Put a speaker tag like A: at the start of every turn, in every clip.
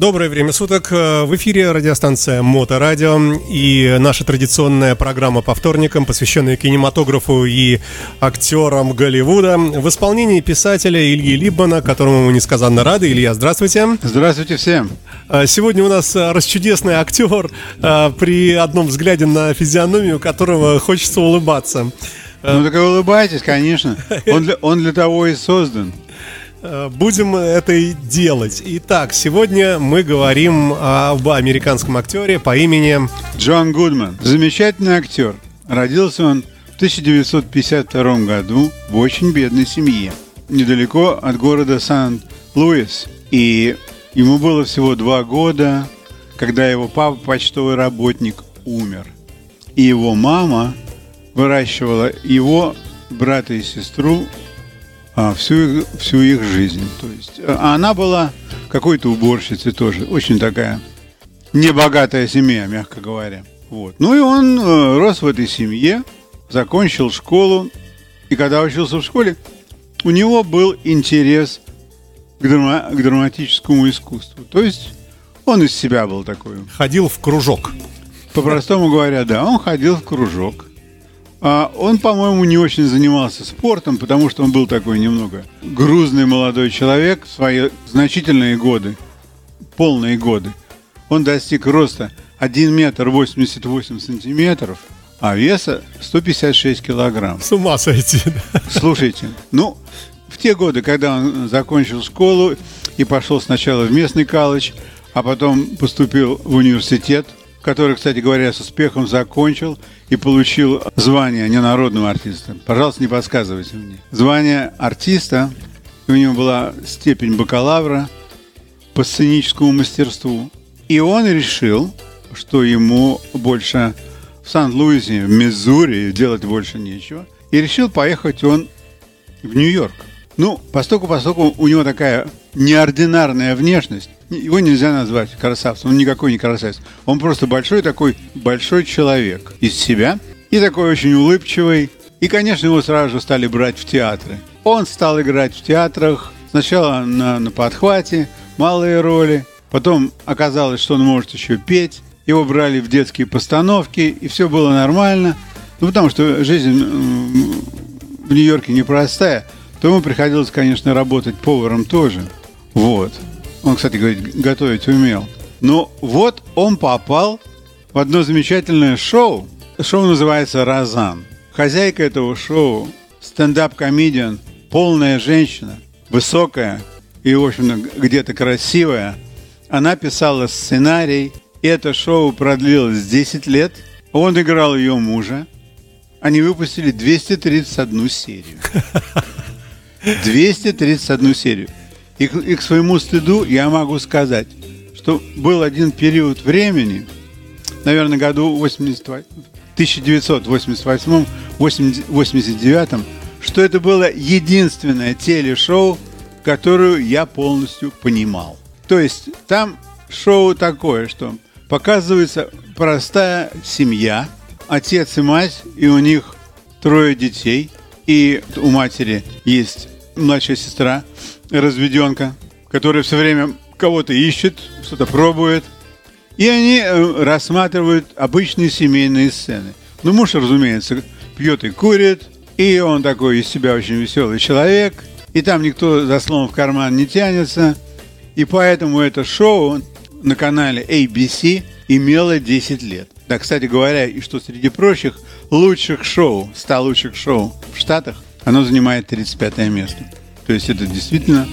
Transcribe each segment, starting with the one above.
A: Доброе время суток. Э, в эфире радиостанция Моторадио и наша традиционная программа по вторникам, посвященная кинематографу и актерам Голливуда в исполнении писателя Ильи Либмана, которому мы несказанно рады. Илья, здравствуйте.
B: Здравствуйте всем.
A: Э, сегодня у нас э, расчудесный актер, при одном взгляде на физиономию которого хочется улыбаться.
B: Ну так и улыбайтесь, конечно. Он для, он для того и создан.
A: Э, будем это и делать. Итак, сегодня мы говорим об американском актере по имени
B: Джон Гудман. Замечательный актер. Родился он в 1952 году в очень бедной семье, недалеко от города Сан-Луис. И ему было всего два года, когда его папа, почтовый работник, умер. И его мама выращивала его брата и сестру всю, всю их жизнь. То есть а она была какой-то уборщицей тоже, очень такая небогатая семья, мягко говоря. Вот. Ну и он э, рос в этой семье, закончил школу, и когда учился в школе, у него был интерес к, драма- к драматическому искусству. То есть он из себя был такой.
A: Ходил в кружок.
B: По-простому говоря, да, он ходил в кружок. А он, по-моему, не очень занимался спортом, потому что он был такой немного грузный молодой человек в свои значительные годы, полные годы. Он достиг роста 1 метр 88 сантиметров, а веса 156 килограмм.
A: С ума сойти.
B: Слушайте, ну, в те годы, когда он закончил школу и пошел сначала в местный колледж, а потом поступил в университет – который, кстати говоря, с успехом закончил и получил звание ненародного артиста. Пожалуйста, не подсказывайте мне. Звание артиста, у него была степень бакалавра по сценическому мастерству. И он решил, что ему больше в Сан-Луисе, в Миссури делать больше нечего. И решил поехать он в Нью-Йорк. Ну, поскольку у него такая неординарная внешность, его нельзя назвать красавцем, он никакой не красавец. Он просто большой такой, большой человек из себя. И такой очень улыбчивый. И, конечно, его сразу же стали брать в театры. Он стал играть в театрах. Сначала на, на подхвате, малые роли. Потом оказалось, что он может еще петь. Его брали в детские постановки, и все было нормально. Ну, потому что жизнь в Нью-Йорке непростая. То ему приходилось, конечно, работать поваром тоже. Вот. Он, кстати, говорит, готовить умел. Но вот он попал в одно замечательное шоу. Шоу называется «Розан». Хозяйка этого шоу, стендап-комедиан, полная женщина, высокая и, в общем где-то красивая. Она писала сценарий, и это шоу продлилось 10 лет. Он играл ее мужа. Они выпустили 231 серию. 231 серию. И, и к своему стыду я могу сказать, что был один период времени, наверное, году 80, 1988-89, что это было единственное телешоу, которую я полностью понимал. То есть там шоу такое, что показывается простая семья, отец и мать, и у них трое детей, и у матери есть младшая сестра, разведенка, которая все время кого-то ищет, что-то пробует. И они э, рассматривают обычные семейные сцены. Ну, муж, разумеется, пьет и курит, и он такой из себя очень веселый человек, и там никто за словом в карман не тянется. И поэтому это шоу на канале ABC имело 10 лет. Да, кстати говоря, и что среди прочих лучших шоу, 100 лучших шоу в Штатах, оно занимает 35 место. То есть это действительно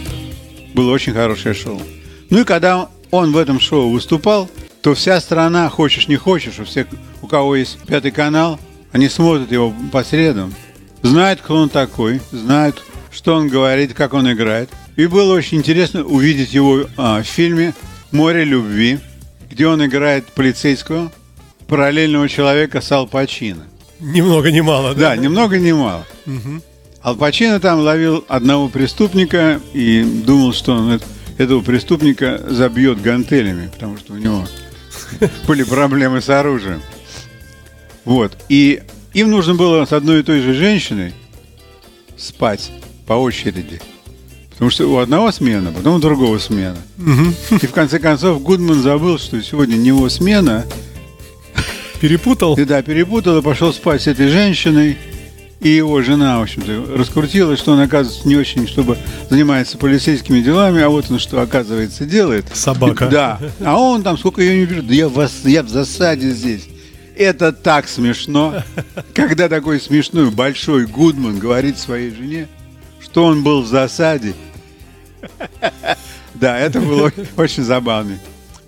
B: было очень хорошее шоу. Ну и когда он в этом шоу выступал, то вся страна, хочешь не хочешь, у всех, у кого есть пятый канал, они смотрят его по средам, знают, кто он такой, знают, что он говорит, как он играет. И было очень интересно увидеть его а, в фильме «Море любви», где он играет полицейского, параллельного человека с Ал Пачино.
A: Ни много ни мало,
B: да? Да, ни много ни мало. Угу. Ал Пачино там ловил одного преступника и думал, что он этого преступника забьет гантелями, потому что у него были проблемы с оружием. Вот. И им нужно было с одной и той же женщиной спать по очереди. Потому что у одного смена, потом у другого смена. И в конце концов Гудман забыл, что сегодня не его смена.
A: Перепутал?
B: И да, перепутал и пошел спать с этой женщиной. И его жена, в общем-то, раскрутилась, что он, оказывается, не очень, чтобы занимается полицейскими делами, а вот он что, оказывается, делает.
A: Собака.
B: Да. А он там, сколько ее не берет, да я, вас, я в засаде здесь. Это так смешно, когда такой смешной большой Гудман говорит своей жене, что он был в засаде. Да, это был очень забавный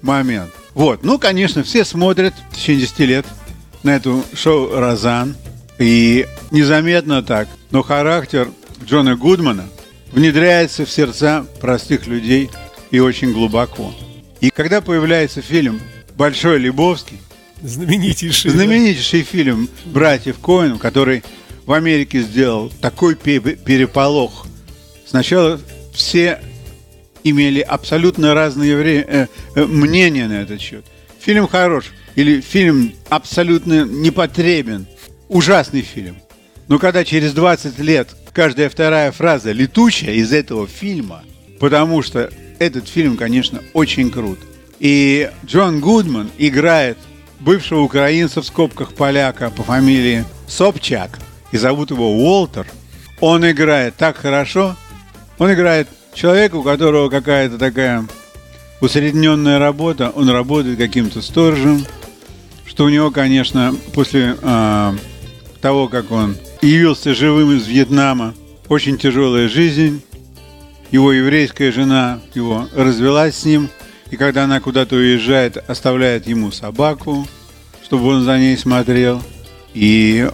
B: момент. Вот, ну, конечно, все смотрят в течение 10 лет на эту шоу «Розан». И незаметно так, но характер Джона Гудмана внедряется в сердца простых людей и очень глубоко. И когда появляется фильм «Большой Лебовский»,
A: знаменитейший,
B: знаменитейший да? фильм братьев Коэн, который в Америке сделал такой переполох. Сначала все имели абсолютно разные вре- э, э, мнения на этот счет. Фильм хорош или фильм абсолютно непотребен – ужасный фильм. Но когда через 20 лет каждая вторая фраза летучая из этого фильма, потому что этот фильм, конечно, очень крут. И Джон Гудман играет бывшего украинца в скобках поляка по фамилии Собчак, и зовут его Уолтер. Он играет так хорошо, он играет человека, у которого какая-то такая усредненная работа, он работает каким-то сторожем, что у него, конечно, после э, того, как он явился живым из Вьетнама. Очень тяжелая жизнь. Его еврейская жена его развелась с ним. И когда она куда-то уезжает, оставляет ему собаку, чтобы он за ней смотрел. И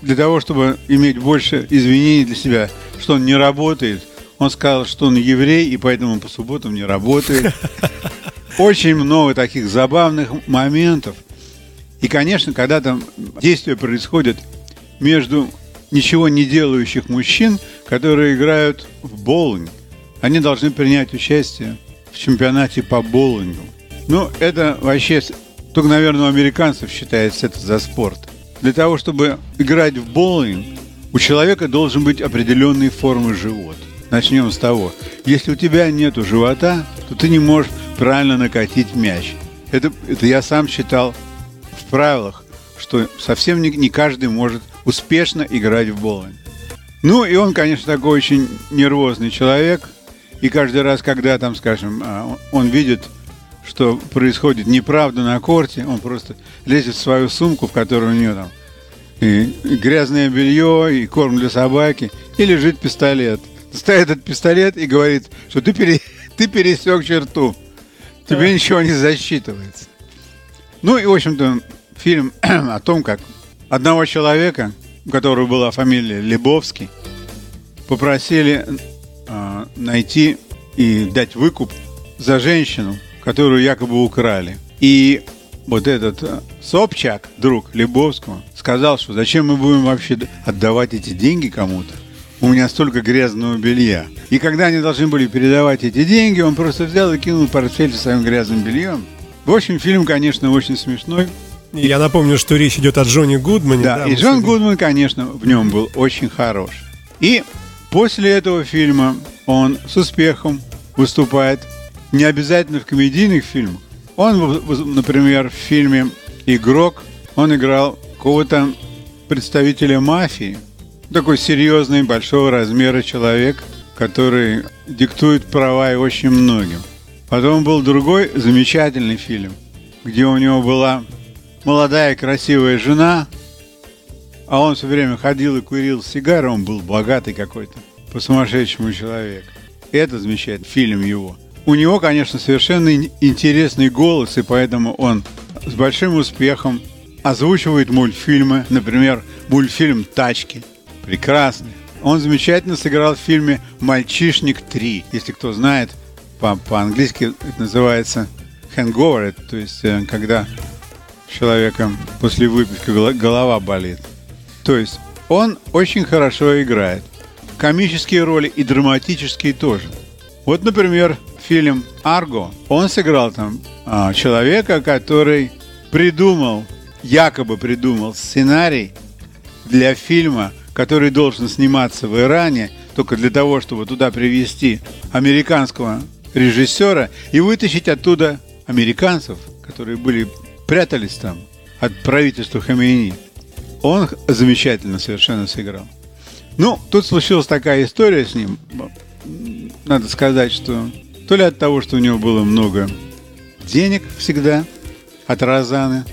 B: для того, чтобы иметь больше извинений для себя, что он не работает, он сказал, что он еврей, и поэтому по субботам не работает. Очень много таких забавных моментов. И, конечно, когда там действие происходит между ничего не делающих мужчин, которые играют в боулинг. Они должны принять участие в чемпионате по боулингу. Ну, это вообще, только, наверное, у американцев считается это за спорт. Для того, чтобы играть в боулинг, у человека должен быть определенной формы живот. Начнем с того. Если у тебя нет живота, то ты не можешь правильно накатить мяч. Это, это я сам читал в правилах, что совсем не, не каждый может успешно играть в боулинг. Ну, и он, конечно, такой очень нервозный человек. И каждый раз, когда там, скажем, а, он видит, что происходит неправда на корте, он просто лезет в свою сумку, в которой у него там и грязное белье, и корм для собаки, и лежит пистолет. Ставит этот пистолет и говорит, что ты, пере, ты пересек черту, тебе ничего не засчитывается. Ну и, в общем-то, фильм о том, как одного человека, у которого была фамилия Лебовский, попросили э, найти и дать выкуп за женщину, которую якобы украли. И вот этот э, Собчак, друг Лебовского, сказал, что зачем мы будем вообще отдавать эти деньги кому-то? У меня столько грязного белья. И когда они должны были передавать эти деньги, он просто взял и кинул портфель со своим грязным бельем. В общем, фильм, конечно, очень смешной.
A: Я напомню, что речь идет о Джоне Гудмане.
B: Да, да и Джон Гудман, конечно, в нем был очень хорош. И после этого фильма он с успехом выступает не обязательно в комедийных фильмах. Он, например, в фильме «Игрок» он играл какого-то представителя мафии. Такой серьезный, большого размера человек, который диктует права и очень многим. Потом был другой замечательный фильм, где у него была молодая красивая жена, а он все время ходил и курил сигары, он был богатый какой-то, по-сумасшедшему человек. Это замечательный фильм его. У него, конечно, совершенно интересный голос, и поэтому он с большим успехом озвучивает мультфильмы, например, мультфильм «Тачки». Прекрасный. Он замечательно сыграл в фильме «Мальчишник 3». Если кто знает, по- по-английски это называется «hangover», то есть э, когда человеком после выпивки голова болит. То есть он очень хорошо играет. Комические роли и драматические тоже. Вот, например, фильм «Арго». Он сыграл там а, человека, который придумал, якобы придумал сценарий для фильма, который должен сниматься в Иране только для того, чтобы туда привести американского режиссера и вытащить оттуда американцев, которые были прятались там от правительства Хамейни. Он замечательно совершенно сыграл. Ну, тут случилась такая история с ним. Надо сказать, что то ли от того, что у него было много денег всегда от Розаны,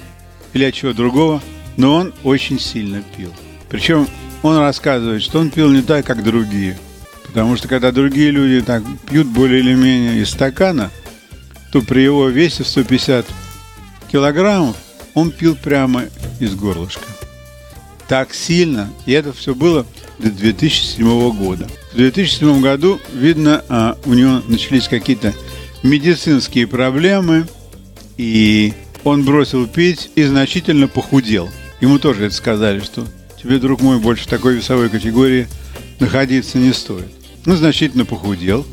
B: или от чего другого, но он очень сильно пил. Причем он рассказывает, что он пил не так, как другие. Потому что когда другие люди так пьют более или менее из стакана, то при его весе 150 килограммов он пил прямо из горлышка. Так сильно. И это все было до 2007 года. В 2007 году, видно, а, у него начались какие-то медицинские проблемы, и он бросил пить и значительно похудел. Ему тоже это сказали, что тебе, друг мой, больше такой весовой категории находиться не стоит. Ну, значительно похудел.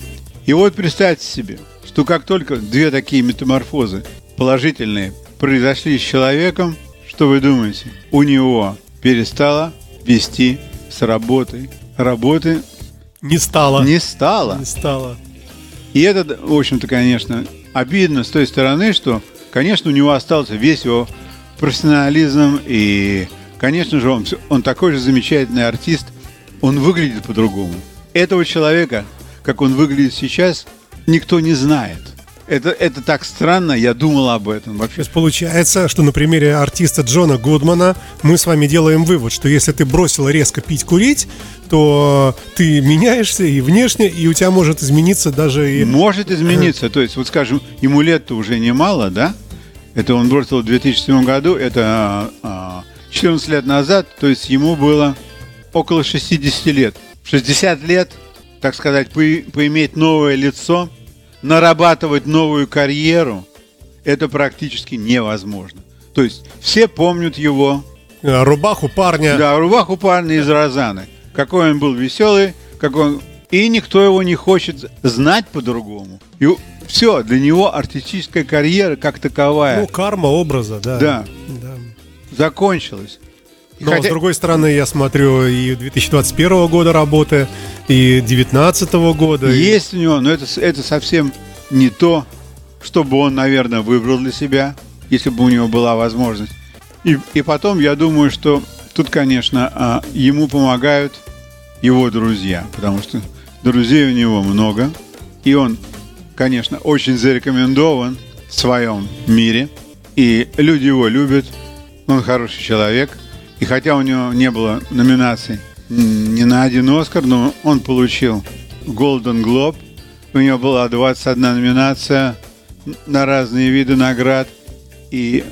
B: И вот представьте себе, что как только две такие метаморфозы положительные произошли с человеком, что вы думаете? У него перестало вести с работой. Работы
A: не стало.
B: Не стало.
A: Не стало.
B: И это, в общем-то, конечно, обидно с той стороны, что, конечно, у него остался весь его профессионализм, и, конечно же, он, он такой же замечательный артист, он выглядит по-другому. Этого человека, как он выглядит сейчас, никто не знает. Это, это так странно, я думал об этом вообще.
A: То есть получается, что на примере артиста Джона Гудмана мы с вами делаем вывод, что если ты бросил резко пить, курить, то ты меняешься и внешне, и у тебя может измениться даже и...
B: Может измениться, то есть, вот скажем, ему лет-то уже немало, да? Это он бросил в 2007 году, это 14 а, лет назад, то есть ему было около 60 лет. 60 лет, так сказать, по поиметь новое лицо – нарабатывать новую карьеру, это практически невозможно. То есть все помнят его.
A: А, рубаху парня.
B: Да, рубаху парня из Розаны. Какой он был веселый, как он... И никто его не хочет знать по-другому. И все, для него артистическая карьера как таковая.
A: Ну, карма образа, да.
B: Да. да. Закончилась.
A: Но Хотя... с другой стороны, я смотрю и 2021 года работы, и 2019 года.
B: Есть и... у него, но это, это совсем не то, что бы он, наверное, выбрал для себя, если бы у него была возможность. И, и потом, я думаю, что тут, конечно, а, ему помогают его друзья, потому что друзей у него много, и он, конечно, очень зарекомендован в своем мире, и люди его любят, он хороший человек – и хотя у него не было номинаций ни на один Оскар, но он получил Golden Globe. У него была 21 номинация на разные виды наград и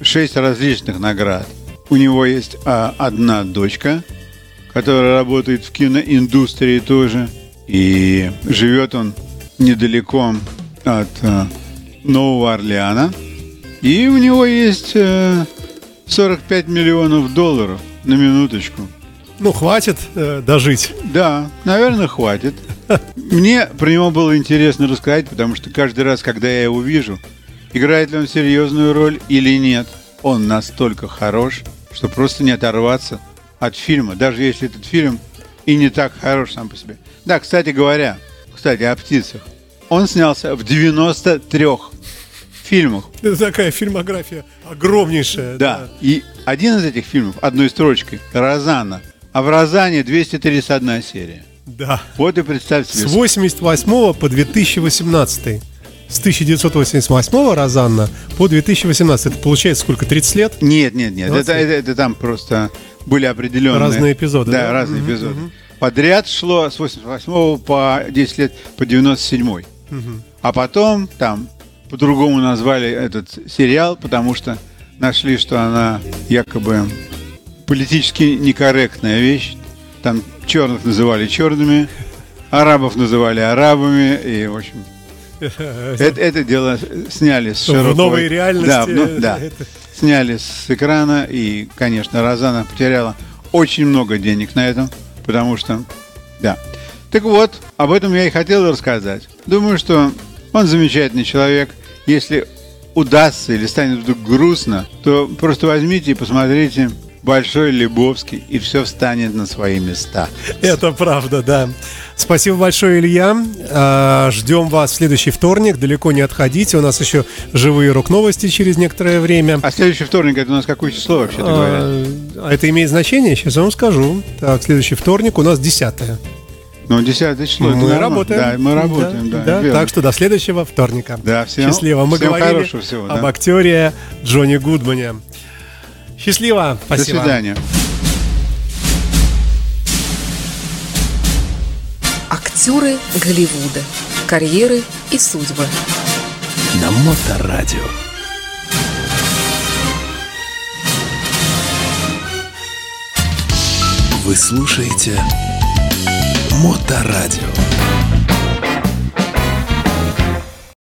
B: 6 различных наград. У него есть а, одна дочка, которая работает в киноиндустрии тоже. И живет он недалеко от а, Нового Орлеана. И у него есть а, 45 миллионов долларов на минуточку.
A: Ну, хватит э, дожить.
B: Да, наверное, хватит. Мне про него было интересно рассказать, потому что каждый раз, когда я его вижу, играет ли он серьезную роль или нет, он настолько хорош, что просто не оторваться от фильма, даже если этот фильм и не так хорош сам по себе. Да, кстати говоря, кстати, о птицах. Он снялся в 93 фильмах.
A: Это такая фильмография огромнейшая.
B: Да. да. И один из этих фильмов, одной строчкой, Розана. А в Розане 231 серия.
A: Да.
B: Вот и представьте
A: себе. С 88 по 2018. С 1988 Розанна по 2018. Это получается сколько, 30 лет?
B: Нет, нет, нет. Это, это, это там просто были определенные...
A: Разные эпизоды.
B: Да, да? разные угу, эпизоды. Угу. Подряд шло с 88 по 10 лет по 97. Угу. А потом там по-другому назвали этот сериал, потому что нашли, что она якобы политически некорректная вещь. Там черных называли черными, арабов называли арабами, и, в общем, это, это дело сняли с
A: широкого... В новой реальности.
B: Да, ну, да. Сняли с экрана, и, конечно, Розана потеряла очень много денег на этом, потому что, да. Так вот, об этом я и хотел рассказать. Думаю, что он замечательный человек – если удастся или станет вдруг грустно, то просто возьмите и посмотрите Большой Лебовский, и все встанет на свои места.
A: Это правда, да. Спасибо большое, Илья. А, ждем вас в следующий вторник. Далеко не отходите. У нас еще живые рок-новости через некоторое время.
B: А следующий вторник это у нас какое число вообще-то говоря?
A: А это имеет значение? Сейчас я вам скажу. Так, следующий вторник у нас 10
B: Ну, 10 число. это
A: Мы
B: нормально.
A: работаем.
B: Да, мы работаем, да.
A: да,
B: верно.
A: так что до следующего вторника.
B: Да, всем-
A: Счастливо. Мы
B: всем
A: говорили
B: хорошего всего, да.
A: об актере Джонни Гудмане. Счастливо.
B: До
A: Спасибо.
B: свидания.
C: Актеры Голливуда. Карьеры и судьбы.
D: на Моторадио. Вы слушаете Моторадио.